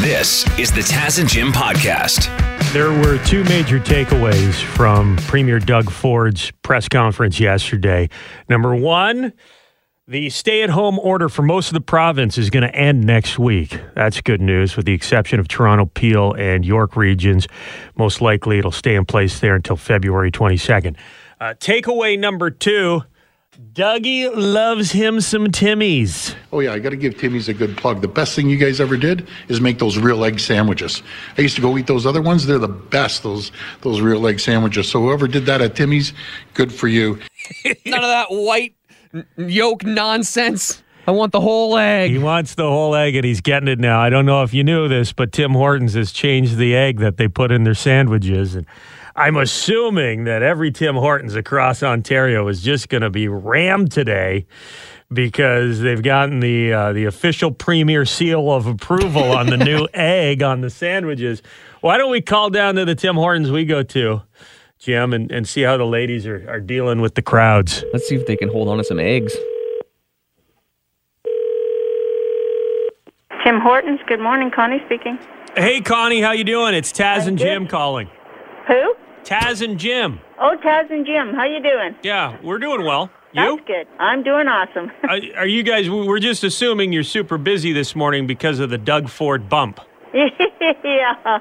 This is the Taz and Jim podcast. There were two major takeaways from Premier Doug Ford's press conference yesterday. Number one, the stay at home order for most of the province is going to end next week. That's good news, with the exception of Toronto, Peel, and York regions. Most likely it'll stay in place there until February 22nd. Uh, takeaway number two Dougie loves him some Timmy's. Oh yeah, I got to give Timmy's a good plug. The best thing you guys ever did is make those real egg sandwiches. I used to go eat those other ones. They're the best. Those those real egg sandwiches. So whoever did that at Timmy's, good for you. None of that white yolk nonsense. I want the whole egg. He wants the whole egg and he's getting it now. I don't know if you knew this, but Tim Hortons has changed the egg that they put in their sandwiches. And I'm assuming that every Tim Hortons across Ontario is just going to be rammed today because they've gotten the uh, the official premier seal of approval on the new egg on the sandwiches. Why don't we call down to the Tim Hortons we go to, Jim, and, and see how the ladies are, are dealing with the crowds? Let's see if they can hold on to some eggs. Tim Hortons. Good morning, Connie speaking. Hey, Connie, how you doing? It's Taz and good. Jim calling. Who? Taz and Jim. Oh, Taz and Jim. How you doing? Yeah, we're doing well. You? That's good. I'm doing awesome. are, are you guys? We're just assuming you're super busy this morning because of the Doug Ford bump. yeah,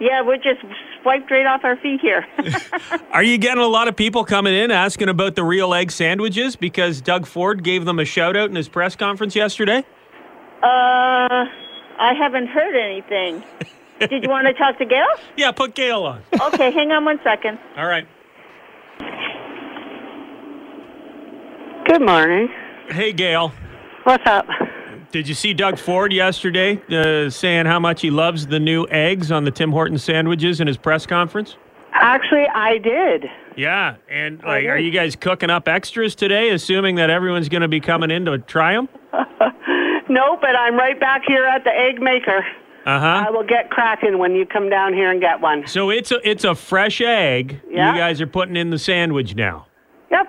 yeah. We're just swiped right off our feet here. Are you getting a lot of people coming in asking about the real egg sandwiches because Doug Ford gave them a shout out in his press conference yesterday? uh, I haven't heard anything. Did you want to talk to Gail? Yeah, put Gail on. Okay, hang on one second. All right. Good morning. Hey, Gail. What's up? Did you see Doug Ford yesterday uh, saying how much he loves the new eggs on the Tim Hortons sandwiches in his press conference? Actually, I did. Yeah, and like, are you guys cooking up extras today, assuming that everyone's going to be coming in to try them? No, but I'm right back here at the egg maker. Uh huh. I will get cracking when you come down here and get one. So it's a it's a fresh egg. Yeah. You guys are putting in the sandwich now. Yep.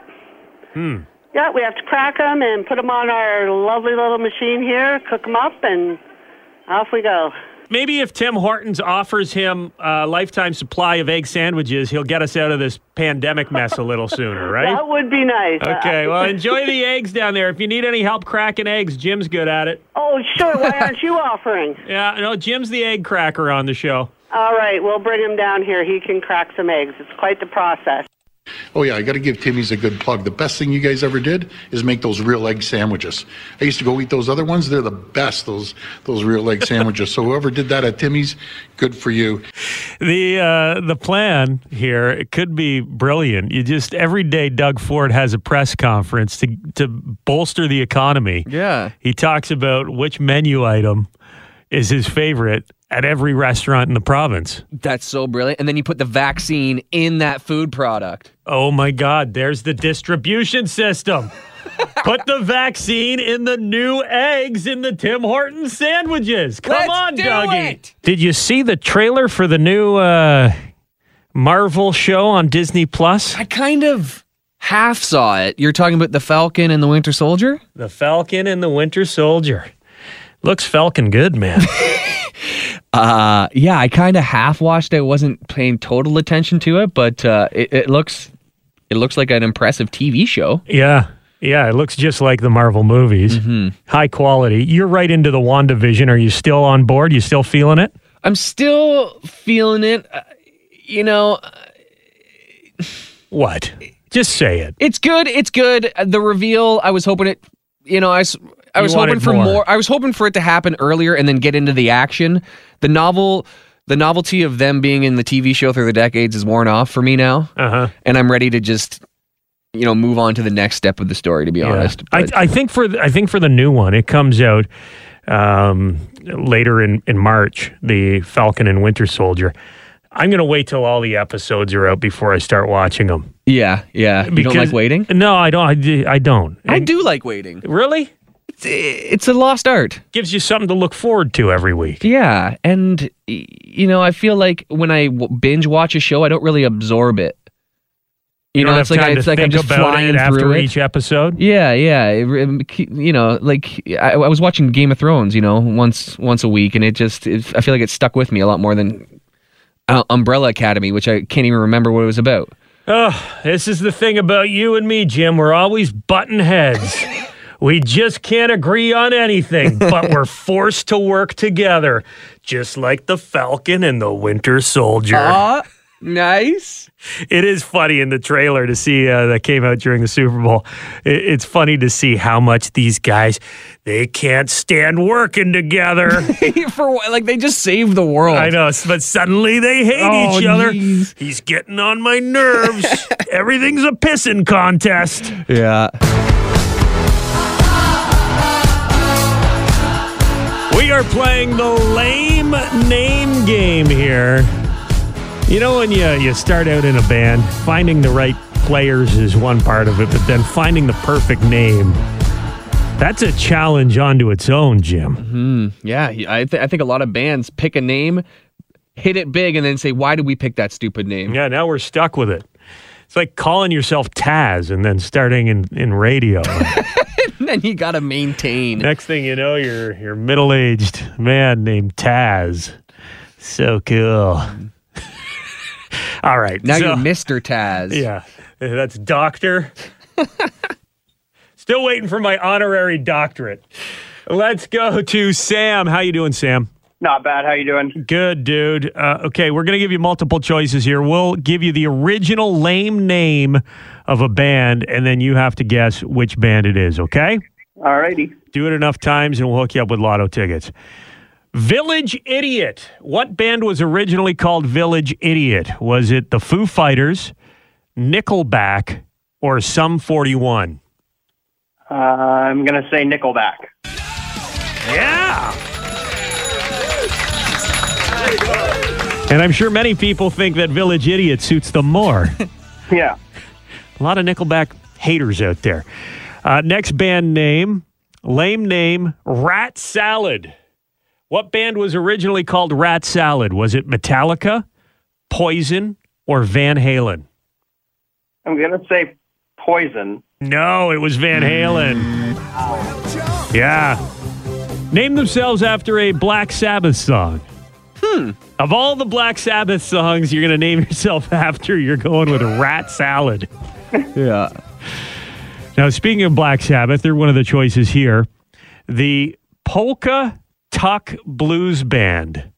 Hmm. Yeah, we have to crack them and put them on our lovely little machine here, cook them up, and off we go. Maybe if Tim Hortons offers him a lifetime supply of egg sandwiches, he'll get us out of this pandemic mess a little sooner, right? That would be nice. Okay, well, enjoy the eggs down there. If you need any help cracking eggs, Jim's good at it. oh, sure. Why aren't you offering? Yeah, no, Jim's the egg cracker on the show. All right, we'll bring him down here. He can crack some eggs. It's quite the process. Oh yeah, I got to give Timmy's a good plug. The best thing you guys ever did is make those real egg sandwiches. I used to go eat those other ones. They're the best. Those those real egg sandwiches. So whoever did that at Timmy's, good for you. The uh, the plan here it could be brilliant. You just every day Doug Ford has a press conference to to bolster the economy. Yeah. He talks about which menu item is his favorite at every restaurant in the province. That's so brilliant. And then you put the vaccine in that food product. Oh my God, there's the distribution system. Put the vaccine in the new eggs in the Tim Hortons sandwiches. Come Let's on, do Dougie. it. Did you see the trailer for the new uh, Marvel show on Disney Plus? I kind of half saw it. You're talking about the Falcon and the Winter Soldier? The Falcon and the Winter Soldier. Looks Falcon good, man. Uh, yeah, I kind of half watched it. Wasn't paying total attention to it, but uh, it, it looks it looks like an impressive TV show. yeah. Yeah, it looks just like the Marvel movies. High quality. You're right into the WandaVision. Are you still on board? You still feeling it? I'm still feeling it. Uh, you know, What? Just say it. it's good. It's good. Uh, The reveal. I was hoping it. You know, I. I was hoping for more. more. I was hoping for it to happen earlier and then get into the action. The novel, the novelty of them being in the TV show through the decades is worn off for me now, Uh huh. and I'm ready to just, you know, move on to the next step of the story. To be honest, I, But- I think for the, I think for the new one, it comes out um, later in, in March. The Falcon and Winter Soldier. I'm gonna wait till all the episodes are out before I start watching them. yeah, yeah. You don't like waiting? No, I don't. I, I don't. I And do like waiting. Really? It's, a lost art. Gives you something to look forward to every week. Yeah, and you know, I feel like when I binge watch a show, I don't really absorb it. You, know, don't it's like time it's like I'm just flying it after through it. each episode. Yeah, yeah. It, it- you know, like I, I was watching Game of Thrones, you know, once once a week, and it just it, I feel like it stuck with me a lot more than uh, Umbrella Academy, which I can't even remember what it was about. Oh, this is the thing about you and me, Jim. We're always button heads. we just can't agree on anything, but we're forced to work together, just like the Falcon and the Winter Soldier. Ah, nice. It is funny in the trailer to see uh, that came out during the Super Bowl. It, it's funny to see how much these guys they can't stand working together. For? Like they just saved the world. I know, but suddenly they hate Oh, each other. jeez. He's getting on my nerves. Everything's a pissing contest. Yeah. We are playing the lame name game here. You know, when you, you start out in a band, finding the right players is one part of it, but then finding the perfect name, that's a challenge onto its own, Jim. Mm-hmm. Yeah, I, th- I think a lot of bands pick a name, hit it big, and then say, "Why did we pick that stupid name?" Yeah, now we're stuck with it. It's like calling yourself Taz and then starting in, in radio. And then you gotta maintain. Next thing you know, you're you're middle aged man named Taz. So cool. All right. Now so- you're Mr. Taz. Yeah, eh, that's doctor. Still waiting for my honorary doctorate. Let's go to Sam. How you doing, Sam? Not bad. How you doing? Good, dude. Uh, okay, we're gonna give you multiple choices here. We'll give you the original lame name of a band, and then you have to guess which band it is. Okay? Alrighty. Do it enough times, and we'll hook you up with lotto tickets. Village Idiot. What band was originally called Village Idiot? Was it the Foo Fighters, Nickelback, or Sum 41? Uh, I'm gonna say Nickelback. Yeah. And I'm sure many people think that Village Idiot suits them more. Yeah. A lot of Nickelback haters out there. Uh, next band name, lame name, Rat Salad. What band was originally called Rat Salad? Was it Metallica, Poison, or Van Halen? I'm gonna say Poison. No, it was Van Halen. Yeah. Named themselves after a Black Sabbath song. Hmm. Of all the Black Sabbath songs you're going to name yourself after, you're going with Rat Salad. Yeah. Now, speaking of Black Sabbath, they're one of the choices here. The Polka Tulk Blues Band.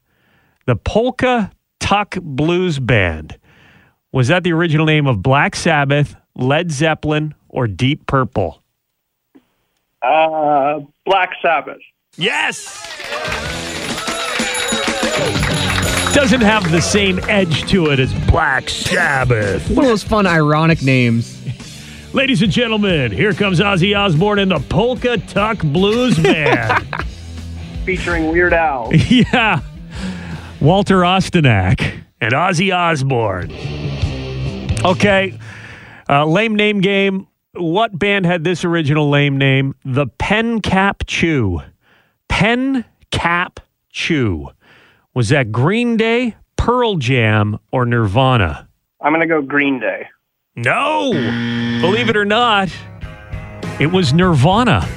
The Polka Tulk Blues Band. Was that the original name of Black Sabbath, Led Zeppelin, or Deep Purple? Uh, Black Sabbath. Yes! Doesn't have the same edge to it as Black Sabbath. One of those fun, ironic names. Ladies and gentlemen, here comes Ozzy Osbourne and the Polka Tulk Blues Band. Featuring Weird Al. yeah. Walter Ostanek and Ozzy Osbourne. Okay. Uh, lame name game. What band had this original lame name? The Pen Cap Chew. Pen Cap Chew. Was that Green Day, Pearl Jam, or Nirvana? I'm gonna go Green Day. No. Believe it or not, it was Nirvana.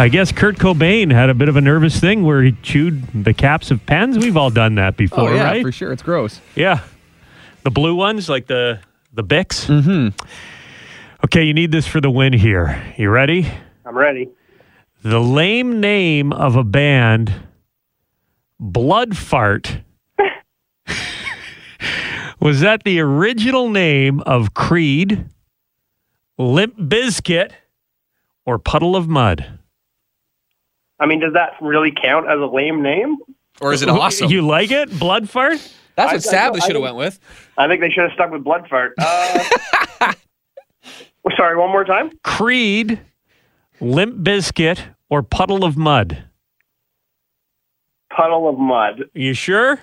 I guess Kurt Cobain had a bit of a nervous thing where he chewed the caps of pens. We've all done that before, oh yeah, right? for sure. It's gross. Yeah. The blue ones, like the the Bics. Mm-hmm. Okay, you need this for the win here. You ready? I'm ready. The lame name of a band, Blood Fart. Was that the original name of Creed, Limp Bizkit, or Puddle of Mudd? I mean, does that really count as a lame name? Or is it awesome? You like it? Blood Fart? That's what I- Sabbath should have went with. I think they should have stuck with Blood Fart. Uh, sorry, one more time. Creed, Limp Bizkit, or Puddle of Mudd? Puddle of Mudd. You sure?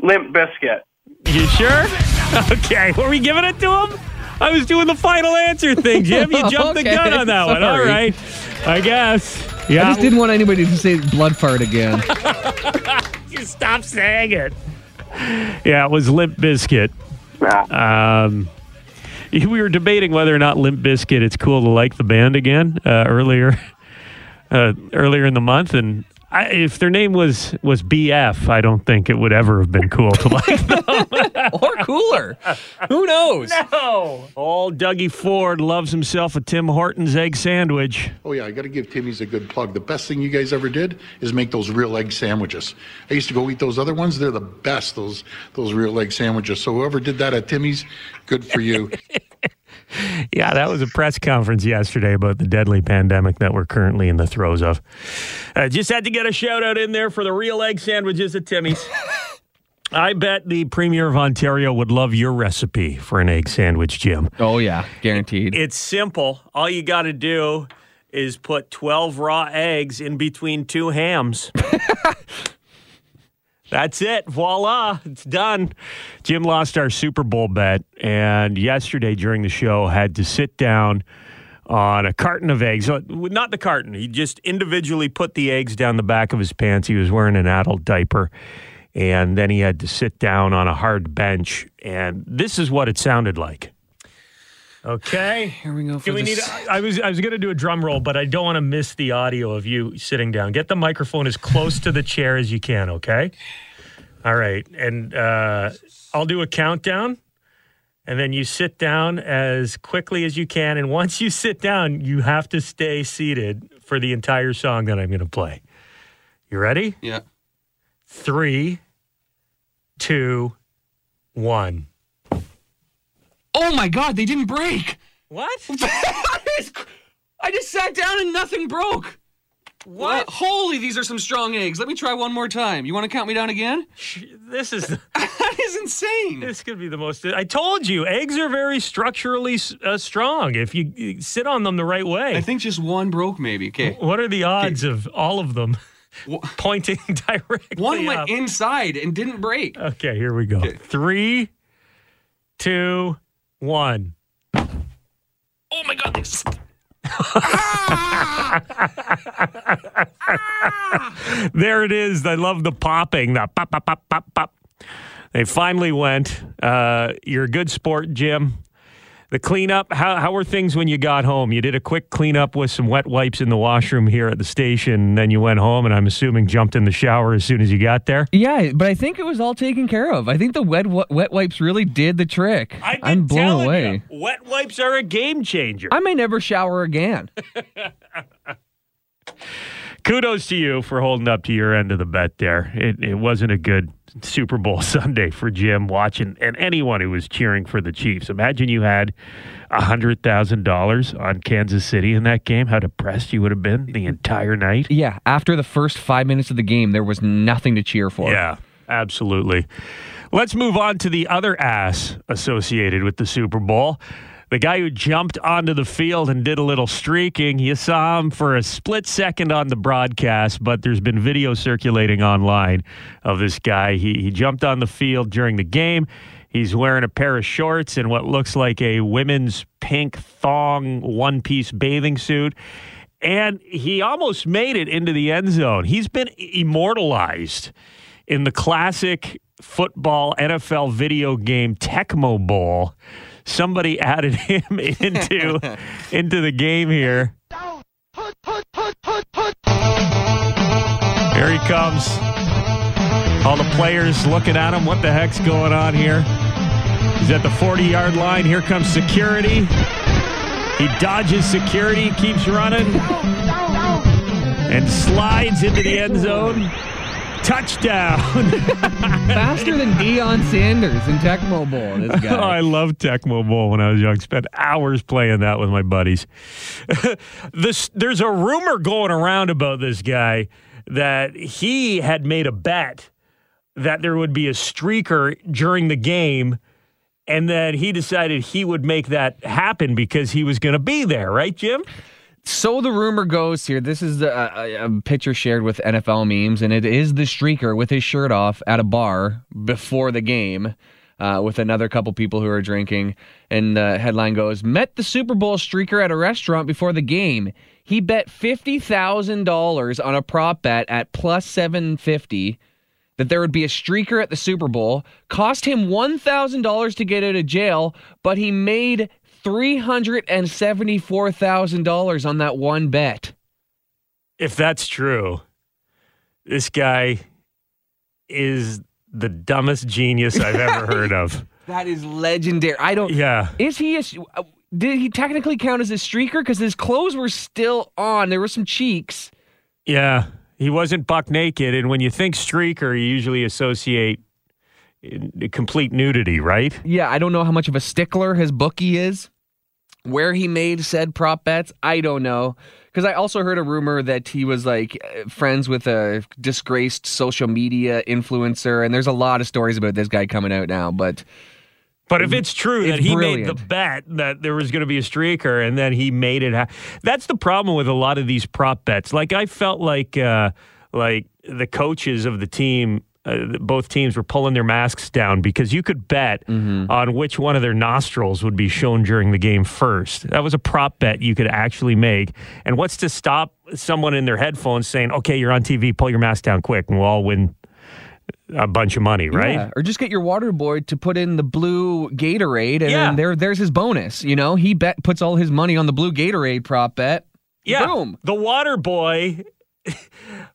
Limp Bizkit. You sure? Okay. Were we giving it to him? I was doing the final answer thing, Jim. You jumped the gun on that one. All right. I guess. Yeah. I just didn't want anybody to say blood fart again. you stop saying it. Yeah, it was Limp Bizkit. Nah. Um, we were debating whether or not Limp Bizkit. It's cool to like the band again uh, earlier, uh, earlier in the month, and I, if their name was was BF, I don't think it would ever have been cool to like them. or cooler. Who knows? no, old Dougie Ford loves himself a Tim Hortons egg sandwich. Oh yeah, I got to give Timmy's a good plug. The best thing you guys ever did is make those real egg sandwiches. I used to go eat those other ones. They're the best. Those those real egg sandwiches. So whoever did that at Timmy's, good for you. Yeah, that was a press conference yesterday about the deadly pandemic that we're currently in the throes of. Uh, just had to get a shout out in there for the real egg sandwiches at Timmy's. I bet the Premier of Ontario would love your recipe for an egg sandwich, Jim. Oh yeah, guaranteed. It's simple. All you got to do is put 12 raw eggs in between two hams. That's it. Voila. It's done. Jim lost our Super Bowl bet, and yesterday during the show had to sit down on a carton of eggs. Not the carton. He just individually put the eggs down the back of his pants. He was wearing an adult diaper. And then he had to sit down on a hard bench. And this is what it sounded like. Okay. Here we go for Do we this. need? I was I was going to do a drum roll, but I don't want to miss the audio of you sitting down. Get the microphone as close to the chair as you can. Okay. All right, and uh, I'll do a countdown, and then you sit down as quickly as you can. And once you sit down, you have to stay seated for the entire song that I'm going to play. You ready? yeah. Three, two, one. Oh my God, they didn't break. What? I just sat down and nothing broke. What? Holy, these are some strong eggs. Let me try one more time. You want to count me down again? This is. that is insane. This could be the most. I told you, eggs are very structurally uh, strong if you, you sit on them the right way. I think just one broke, maybe. Okay. what are the odds of all of them pointing directly One went up? inside and didn't break. Okay, here we go. Three, two, one. Oh my God. There it is. I love the popping. The pop, pop, pop, pop, pop. They finally went. Uh, you're a good sport, Jim. The cleanup, how, how were things when you got home? You did a quick cleanup with some wet wipes in the washroom here at the station, and then you went home, and I'm assuming jumped in the shower as soon as you got there. Yeah, but I think it was all taken care of. I think the wet wet wipes really did the trick. I'm blown away. wet wipes are a game changer. I may never shower again. Kudos to you for holding up to your end of the bet there. It, it wasn't a good Super Bowl Sunday for Jim watching and anyone who was cheering for the Chiefs. Imagine you had $100,000 on Kansas City in that game. How depressed you would have been the entire night. yeah, after the first five minutes of the game, there was nothing to cheer for. Yeah, absolutely. Let's move on to the other ass associated with the Super Bowl. The guy who jumped onto the field and did a little streaking. You saw him for a split second on the broadcast, but there's been video circulating online of this guy. He, he jumped on the field during the game. He's wearing a pair of shorts and what looks like a women's pink thong one piece bathing suit. And he almost made it into the end zone. He's been immortalized in the classic football NFL video game Tecmo Bowl. Somebody added him into into the game here. Here he comes. All the players looking at him. What the heck's going on here? He's at the 40 yard line. Here comes security. He dodges security, keeps running, and slides into the end zone. Touchdown. Faster than Deion Sanders in Tecmo Bowl. This guy. Oh, I love Tecmo Bowl when I was young. Spent hours playing that with my buddies. this, there's a rumor going around about this guy that he had made a bet that there would be a streaker during the game, and then he decided he would make that happen because he was going to be there, right, Jim? So the rumor goes here. This is a, a, picture shared with NFL memes, and it is the streaker with his shirt off at a bar before the game. Uh, with another couple people who are drinking. And the headline goes Met the Super Bowl streaker at a restaurant before the game. He bet $50,000 on a prop bet at plus 750 that there would be a streaker at the Super Bowl, cost him $1,000 to get out of jail, but he made $374,000 on that one bet. If that's true, this guy is the dumbest genius I've ever heard of. That is legendary. I don't. Yeah. Is he a? uh, Did he technically count as a streaker? Because his clothes were still on. There were some cheeks. Yeah. He wasn't buck naked. And when you think streaker, you usually associate complete nudity, right? Yeah, I don't know how much of a stickler his bookie is. Where he made said prop bets, I don't know. Because I also heard a rumor that he was like friends with a disgraced social media influencer, and there's a lot of stories about this guy coming out now. But But if it's true It's that he made the bet that there was going to be a streaker and then he made it, ha- that's the problem with a lot of these prop bets. Like I felt like, uh, like the coaches of the team, uh, both teams were pulling their masks down because you could bet Mm-hmm. on which one of their nostrils would be shown during the game first. That was a prop bet you could actually make. And what's to stop someone in their headphones saying, "Okay, you're on TV, pull your mask down quick, and we'll all win." A bunch of money, right? Yeah, or just get your water boy to put in the blue Gatorade, and Yeah. then there, there's his bonus. You know, he bet puts all his money on the blue Gatorade prop bet. Yeah. Boom. The water boy.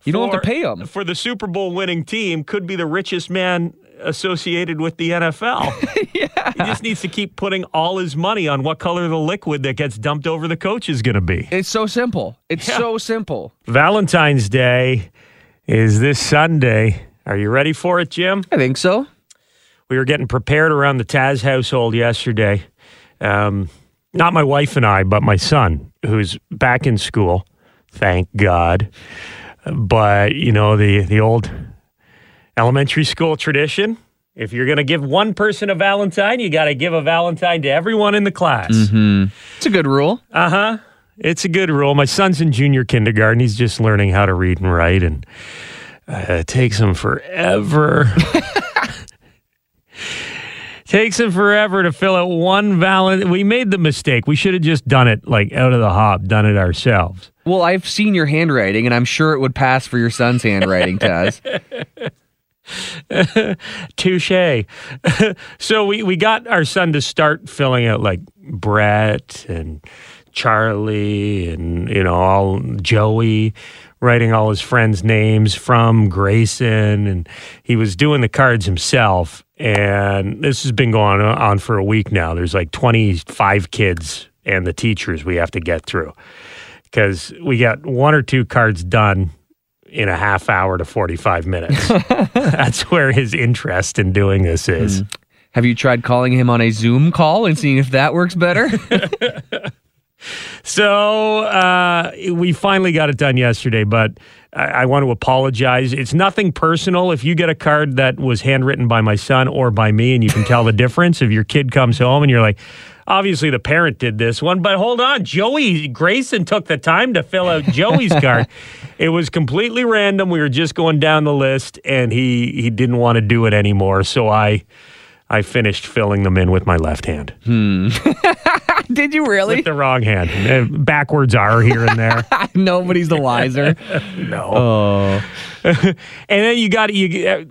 You don't have to pay him. For the Super Bowl winning team, could be the richest man associated with the NFL. yeah. He just needs to keep putting all his money on what color the liquid that gets dumped over the coach is going to be. It's so simple. It's Yeah. so simple. Valentine's Day is this Sunday. Are you ready for it, Jim? I think so. We were getting prepared around the Taz household yesterday. Um, not my wife and I, but my son, who's back in school. Thank God. But you know the the old elementary school tradition. If you're going to give one person a Valentine, you got to give a Valentine to everyone in the class. Mm-hmm. It's a good rule. Uh huh. It's a good rule. My son's in junior kindergarten. He's just learning how to read and write, and uh, it takes him forever. takes him forever to fill out one valent. We made the mistake. We should have just done it like out of the hop, done it ourselves. Well, I've seen your handwriting, and I'm sure it would pass for your son's handwriting, Taz. Touche. so we, we got our son to start filling out like Brett and Charlie and, you know, all Joey, writing all his friends' names from Grayson. And he was doing the cards himself. And this has been going on for a week now. There's like 25 kids and the teachers we have to get through because we got one or two cards done in a half hour to 45 minutes. That's where his interest in doing this is. Have you tried calling him on a Zoom call and seeing if that works better? So uh, we finally got it done yesterday, but I, I want to apologize. It's nothing personal. If you get a card that was handwritten by my son or by me and you can tell the difference, if your kid comes home and you're like, obviously the parent did this one, but hold on, Joey Grayson took the time to fill out Joey's card. It was completely random. We were just going down the list and he he didn't want to do it anymore. So I I finished filling them in with my left hand. Hmm. Did you really? With the wrong hand. Uh, Backwards R here and there. Nobody's the wiser. no. Oh. and then you got you uh,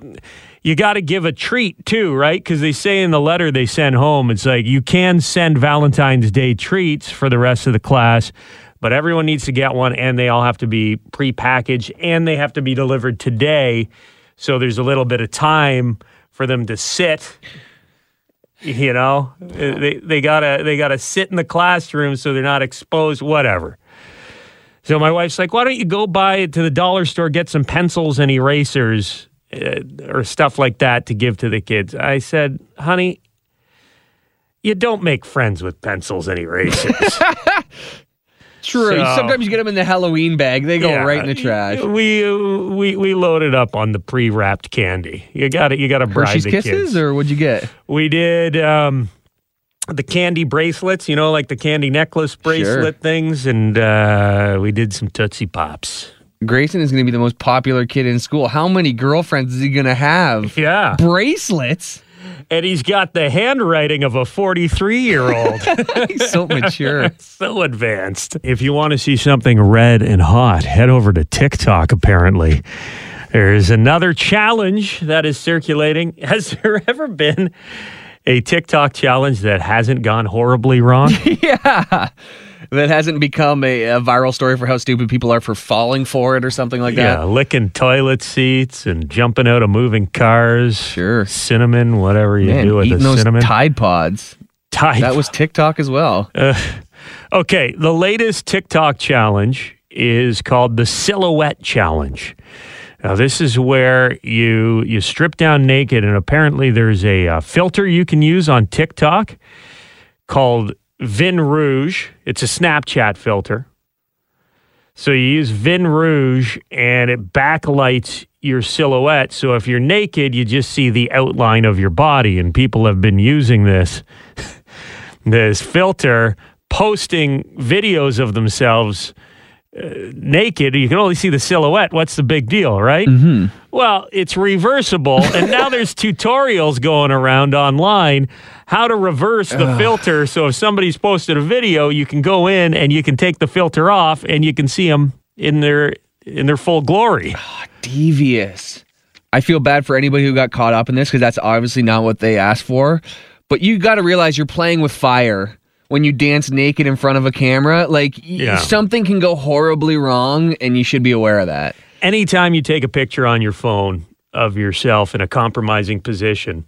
you got to give a treat too, right? Because they say in the letter they send home, it's like you can send Valentine's Day treats for the rest of the class, but everyone needs to get one, and they all have to be prepackaged, and they have to be delivered today. So there's a little bit of time for them to sit. You know, they they gotta they gotta sit in the classroom so they're not exposed. Whatever. So my wife's like, why don't you go by to the dollar store, get some pencils and erasers uh, or stuff like that to give to the kids? I said, honey, you don't make friends with pencils and erasers. True. So- Sometimes you get them in the Halloween bag. They go Yeah. right in the trash. We we we loaded up on the pre-wrapped candy. You got to You got to bribe Hershey's the Kisses, kids. or what'd you get? we did um, the candy bracelets. You know, like the candy necklace bracelet things, and uh, we did some Tootsie Pops. Grayson is going to be the most popular kid in school. How many girlfriends is he going to have? Yeah. Bracelets? And he's got the handwriting of a 43 year old. He's so mature. so advanced. If you want to see something red and hot, head over to TikTok, apparently. There's another challenge that is circulating. Has there ever been a TikTok challenge that hasn't gone horribly wrong? yeah. That hasn't become a, a, viral story for how stupid people are for falling for it or something like that. Yeah, licking toilet seats and jumping out of moving cars. Sure. Cinnamon, whatever you Man, do with eating the those cinnamon. Tide Pods. Tide. That was TikTok as well. Uh, okay, the latest TikTok challenge is called the Silhouette Challenge. Now, this is where you you strip down naked, and apparently there's a uh, filter you can use on TikTok called Vin Rouge. It's a Snapchat filter. So you use Vin Rouge, and it backlights your silhouette. So if you're naked, you just see the outline of your body, and people have been using this this filter, posting videos of themselves naked, you can only see the silhouette. What's the big deal, right? Mm-hmm. Well, it's reversible, and now there's tutorials going around online how to reverse the filter. So if somebody's posted a video, you can go in and you can take the filter off, and you can see them in their in their full glory. Devious. I feel bad for anybody who got caught up in this because that's obviously not what they asked for. But you got to realize you're playing with fire when you dance naked in front of a camera. Like Yeah. something can go horribly wrong, and you should be aware of that. anytime you take a picture on your phone of yourself in a compromising position,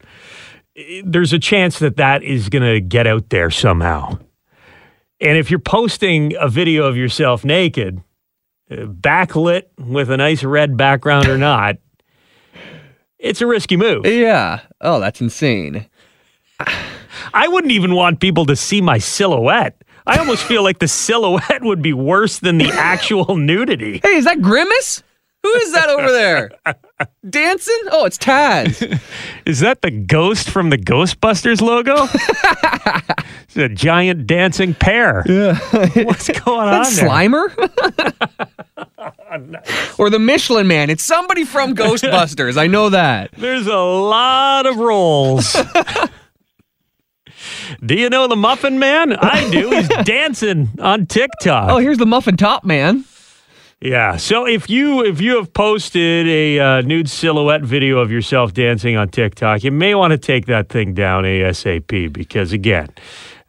there's a chance that that is going to get out there somehow. And if you're posting a video of yourself naked, uh, backlit with a nice red background or not, it's a risky move. Yeah. Oh, that's insane. I wouldn't even want people to see my silhouette. I almost feel like the silhouette would be worse than the actual nudity. Hey, is that Grimace? Who is that over there? Dancing? Oh, it's Taz. Is that the ghost from the Ghostbusters logo? it's a giant dancing pear. Yeah. What's going on That there? Slimer? or the Michelin Man. It's somebody from Ghostbusters. I know that. There's a lot of rolls. Do you know the Muffin Man? I do. He's dancing on TikTok. Oh, here's the Muffin Top Man. Yeah. So if you if you have posted a uh, nude silhouette video of yourself dancing on TikTok, you may want to take that thing down ASAP because again,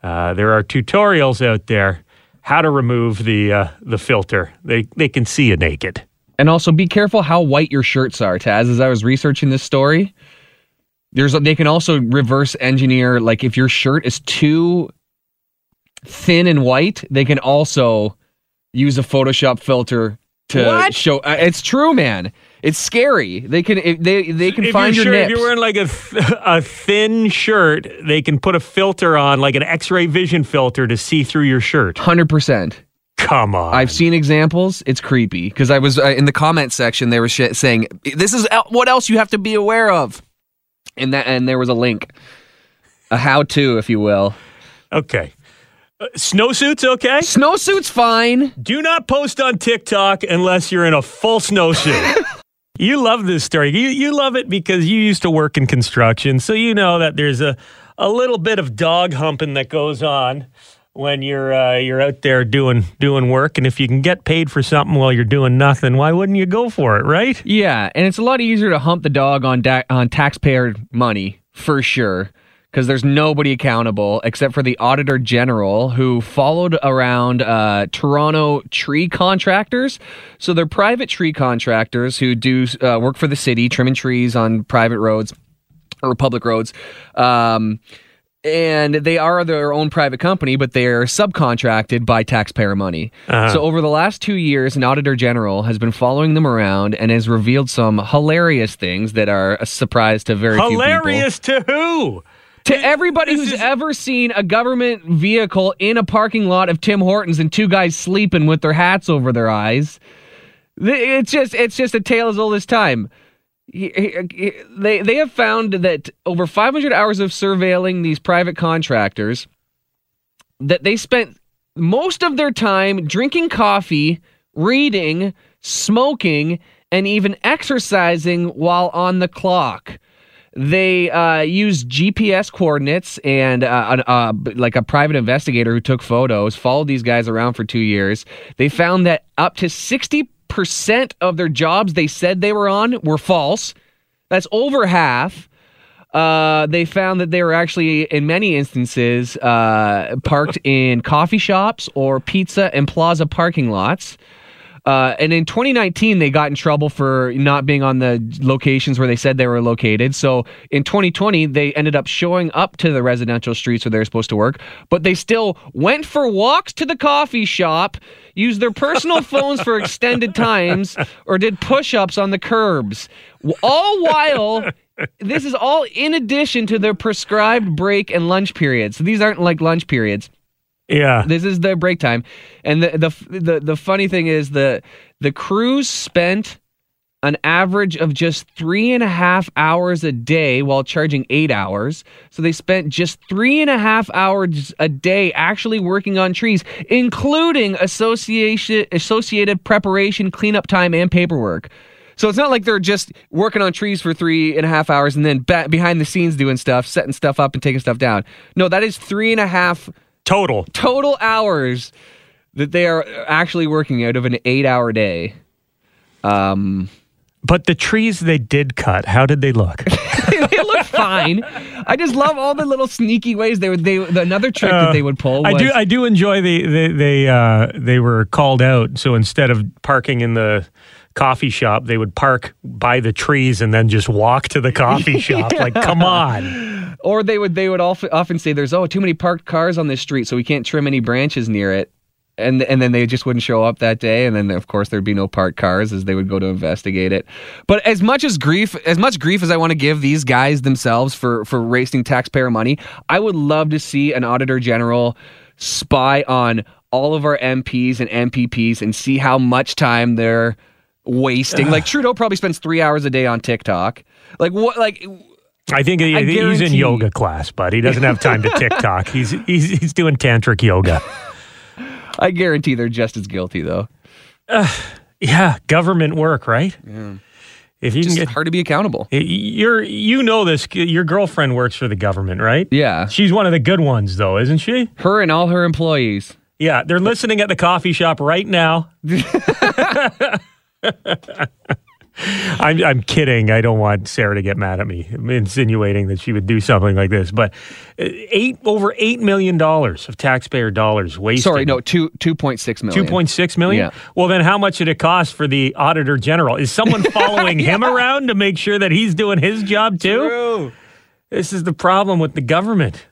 uh, there are tutorials out there how to remove the uh, the filter. They they can see you naked. And also be careful how white your shirts are, Taz. As I was researching this story, there's they can also reverse engineer like if your shirt is too thin and white, they can also use a Photoshop filter to What? show. Uh, it's true, man. It's scary. They can if they they can if find you're your sure, nips. if you're wearing like a th- a thin shirt, they can put a filter on, like an X-ray vision filter, to see through your shirt. Hundred percent. Come on. I've seen examples. It's creepy because I was uh, in the comment section. They were sh- saying this is el- what else you have to be aware of, and that and there was a link, a how-to, if you will. okay. Uh, snowsuits, okay? Snowsuit's fine. Do not post on TikTok unless you're in a full snowsuit. you love this story. You you love it because you used to work in construction, so you know that there's a a little bit of dog humping that goes on when you're uh, you're out there doing doing work. And if you can get paid for something while you're doing nothing, why wouldn't you go for it, right? Yeah, and it's a lot easier to hump the dog on da- on taxpayer money for sure. Because there's nobody accountable except for the auditor general who followed around uh, Toronto tree contractors. So they're private tree contractors who do uh, work for the city, trimming trees on private roads or public roads. Um, and they are their own private company, but they're subcontracted by taxpayer money. Uh-huh. So over the last two years, an auditor general has been following them around and has revealed some hilarious things that are a surprise to very few people. Hilarious to who? To everybody who's ever seen a government vehicle in a parking lot of Tim Hortons and two guys sleeping with their hats over their eyes, it's just it's just a tale as old as time. He- he- he- They they have found that over 500 hours of surveilling these private contractors, that they spent most of their time drinking coffee, reading, smoking, and even exercising while on the clock. They uh, used GPS coordinates and uh, an, uh, like a private investigator who took photos, followed these guys around for two years. They found that up to 60% percent of their jobs they said they were on were false. That's over half. Uh, they found that they were actually, in many instances, uh, parked in coffee shops or pizza and plaza parking lots. Uh, and in 2019, they got in trouble for not being on the locations where they said they were located. So in 2020, they ended up showing up to the residential streets where they were supposed to work, but they still went for walks to the coffee shop, used their personal phones for extended times, or did push ups on the curbs. All while. This is all in addition to their prescribed break and lunch periods. So these aren't like lunch periods. Yeah. This is their break time, and the the the, the funny thing is the the crews spent an average of just three and a half hours a day while charging eight hours. So they spent just three and a half hours a day actually working on trees, including association associated preparation, cleanup time, and paperwork. So it's not like they're just working on trees for three and a half hours and then behind the scenes doing stuff, setting stuff up and taking stuff down. No, that is three and a half Total. total hours that they are actually working out of an eight hour day. Um, But the trees they did cut, how did they look? they look fine. I just love all the little sneaky ways they would. They another trick that they would pull. Was, Uh, I do. I do enjoy the they they uh, they were called out. So instead of parking in the coffee shop, they would park by the trees and then just walk to the coffee shop. Like, come on. or they would they would often often say, "There's oh too many parked cars on this street, so we can't trim any branches near it." And and then they just wouldn't show up that day, and then of course there'd be no parked cars as they would go to investigate it. But as much as grief, as much grief as I want to give these guys themselves for for wasting taxpayer money, I would love to see an auditor general spy on all of our MPs and MPPs and see how much time they're wasting. like Trudeau probably spends three hours a day on TikTok. Like what? Like I think he- I he's in yoga class, but he doesn't have time to TikTok. He's he's he's doing tantric yoga. I guarantee they're just as guilty though. Yeah, government work, right? Yeah. If you Just can get hard to be accountable. you're you know this your girlfriend works for the government, right? Yeah. She's one of the good ones though, isn't she? Her and all her employees. Yeah, they're listening at the coffee shop right now. I'm, I'm kidding. I don't want Sarah to get mad at me. I'm insinuating that she would do something like this. But uh, eight over eight million dollars of taxpayer dollars wasted. Sorry, no, two two point six million. Two point six million. Yeah. Well, then how much did it cost for the auditor general? Is someone following him around to make sure that he's doing his job too? This is the problem with the government,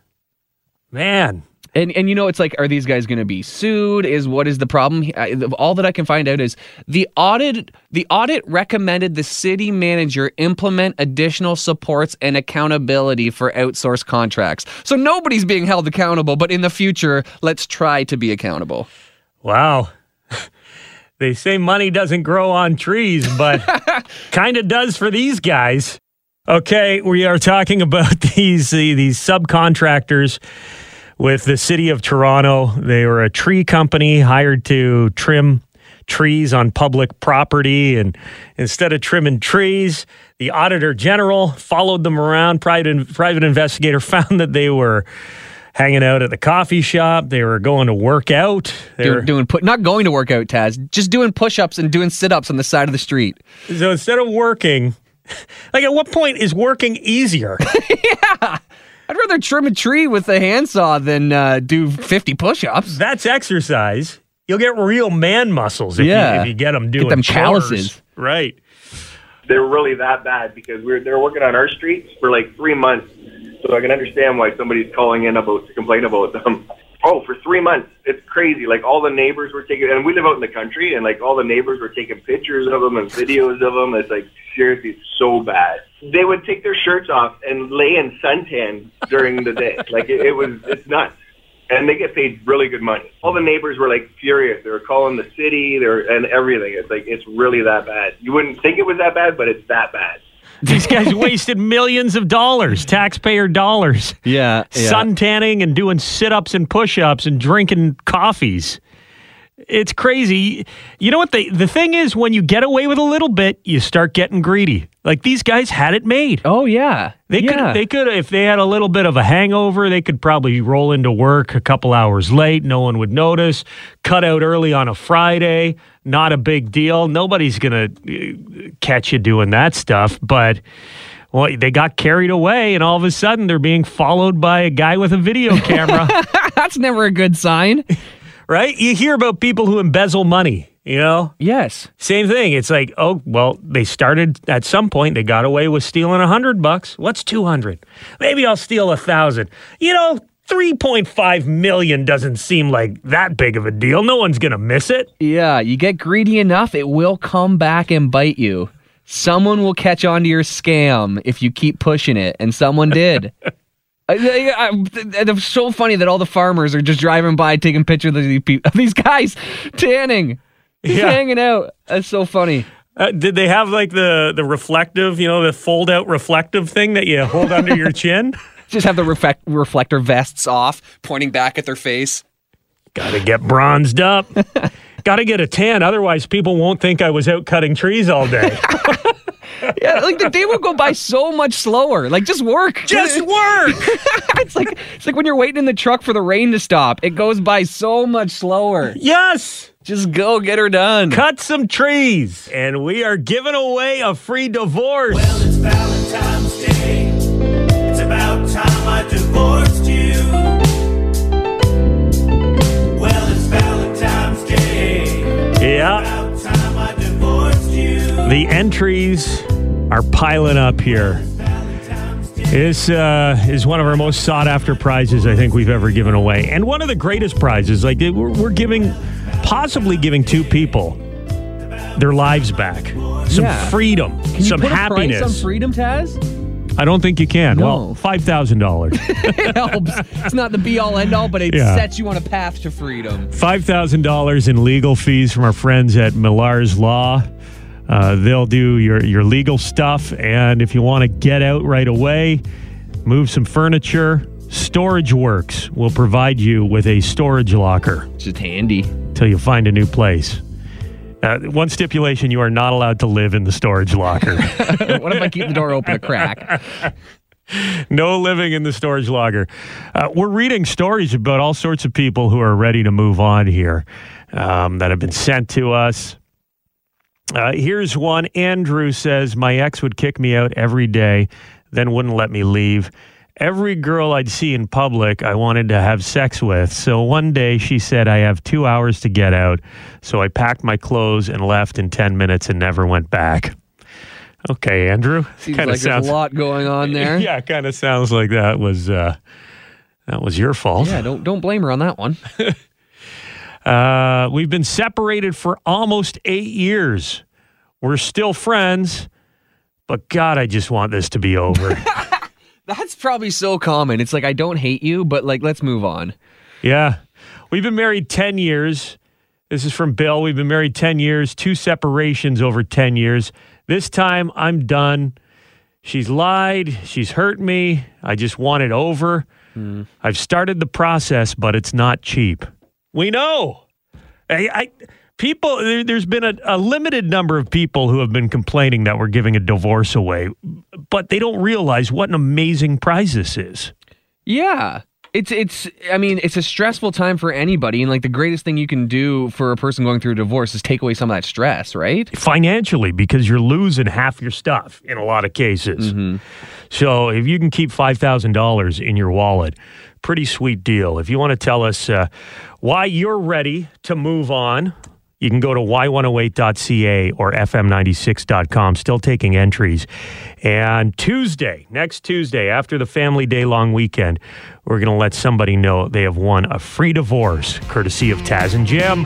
man. And and you know it's like, are these guys going to be sued? Is what is the problem? All that I can find out is the audit. The audit recommended the city manager implement additional supports and accountability for outsourced contracts. So nobody's being held accountable, but in the future, let's try to be accountable. Wow. they say money doesn't grow on trees, but kind of does for these guys. Okay, we are talking about these uh, these subcontractors with the city of Toronto. They were a tree company hired to trim trees on public property and instead of trimming trees, the auditor general followed them around. Private private investigator found that they were hanging out at the coffee shop. They were going to work out. They were, Doing, doing put not going to work out, Taz, just doing push-ups and doing sit-ups on the side of the street. so instead of working, like at what point is working easier? I'd rather trim a tree with a handsaw than uh, do 50 push-ups. That's exercise. You'll get real man muscles if, Yeah. you, if you get them doing them chores. calluses. Right. They were really that bad because we were they were working on our streets for like three months. So I can understand why somebody's calling in about to complain about them. Oh, for three months, it's crazy. Like all the neighbors were taking, and we live out in the country, and like all the neighbors were taking pictures of them and videos of them. It's like seriously, so bad. They would take their shirts off and lay in suntan during the day. Like it, it was, it's nuts. And they get paid really good money. All the neighbors were like furious. They were calling the city, they were, and everything. It's like it's really that bad. You wouldn't think it was that bad, but it's that bad. These guys wasted millions of dollars, taxpayer dollars, Yeah, sun tanning and doing sit ups and push ups and drinking coffees. It's crazy. You know what the the thing is when you get away with a little bit, you start getting greedy. Like these guys had it made. Oh yeah, They yeah. could they could if they had a little bit of a hangover, they could probably roll into work a couple hours late, no one would notice, cut out early on a Friday, not a big deal. Nobody's gonna uh, catch you doing that stuff, but. Well, they got carried away, and all of a sudden they're being followed by a guy with a video camera. That's never a good sign. right? You hear about people who embezzle money, you know? Yes. Same thing. It's like, oh, well, they started at some point, they got away with stealing a hundred bucks. What's 200? Maybe I'll steal a thousand. You know, 3.5 million doesn't seem like that big of a deal. No one's going to miss it. Yeah, you get greedy enough, it will come back and bite you. Someone will catch on to your scam if you keep pushing it, and someone did. It's so funny that all the farmers are just driving by taking pictures of these, people, these guys tanning, Yeah. hanging out. That's so funny. Uh, did they have like the, the reflective, you know, the fold out reflective thing that you hold under your chin? Just have the reflect- reflector vests off, pointing back at their face. Gotta get bronzed up. Gotta get a tan, otherwise people won't think I was out cutting trees all day. Yeah, like the day will go by so much slower. Like just work. Just work. it's like it's like when you're waiting in the truck for the rain to stop. It goes by so much slower. yes. Just go get her done. Cut some trees. And we are giving away a free divorce. It's Valentine's Day. It's about time I divorced you. Well, it's Valentine's Day. yeah. About time I divorced you. The entries are piling up here. This uh, is one of our most sought after prizes I think we've ever given away. And one of the greatest prizes. Like, we're, we're giving, possibly giving two people their lives back, some Yeah. freedom, Can you some put a price happiness. on freedom, Taz? I don't think you can. No. Well, $5,000. It helps. it's not the be all end all, but it Yeah. sets you on a path to freedom. $5,000 in legal fees from our friends at Millar's Law. Uh, they'll do your, your legal stuff. And if you want to get out right away, move some furniture, Storage Works will provide you with a storage locker Just handy. till you find a new place. Uh, one stipulation you are not allowed to live in the storage locker. what if I keep the door open a crack? no living in the storage locker. Uh, we're reading stories about all sorts of people who are ready to move on here um, that have been sent to us. Uh, here's one. Andrew says, My ex would kick me out every day, then wouldn't let me leave. Every girl I'd see in public, I wanted to have sex with. So one day she said, I have two hours to get out. So I packed my clothes and left in 10 minutes and never went back. Okay, Andrew. Seems Kinda like there's a lot going on there. yeah, kind of sounds like that was uh, that was your fault. Yeah, don't don't blame her on that one. Uh, we've been separated for almost eight years. We're still friends, but God, I just want this to be over. That's probably so common. It's like I don't hate you, but like let's move on. yeah, we've been married ten years. This is from Bill. We've been married ten years. Two separations over ten years. This time, I'm done. She's lied. She's hurt me. I just want it over. Hmm. I've started the process, but it's not cheap. We know. I, I people. There, there's been a, a limited number of people who have been complaining that we're giving a divorce away, but they don't realize what an amazing prize this is. Yeah. It's it's I mean, it's a stressful time for anybody and like the greatest thing you can do for a person going through a divorce is take away some of that stress, right? financially because you're losing half your stuff in a lot of cases. So if you can keep five thousand dollars in your wallet, pretty sweet deal. If you want to tell us uh, why you're ready to move on. You can go to y108.ca or fm96.com, still taking entries. And Tuesday, next Tuesday, after the family day long weekend, we're going to let somebody know they have won a free divorce, courtesy of Taz and Jim.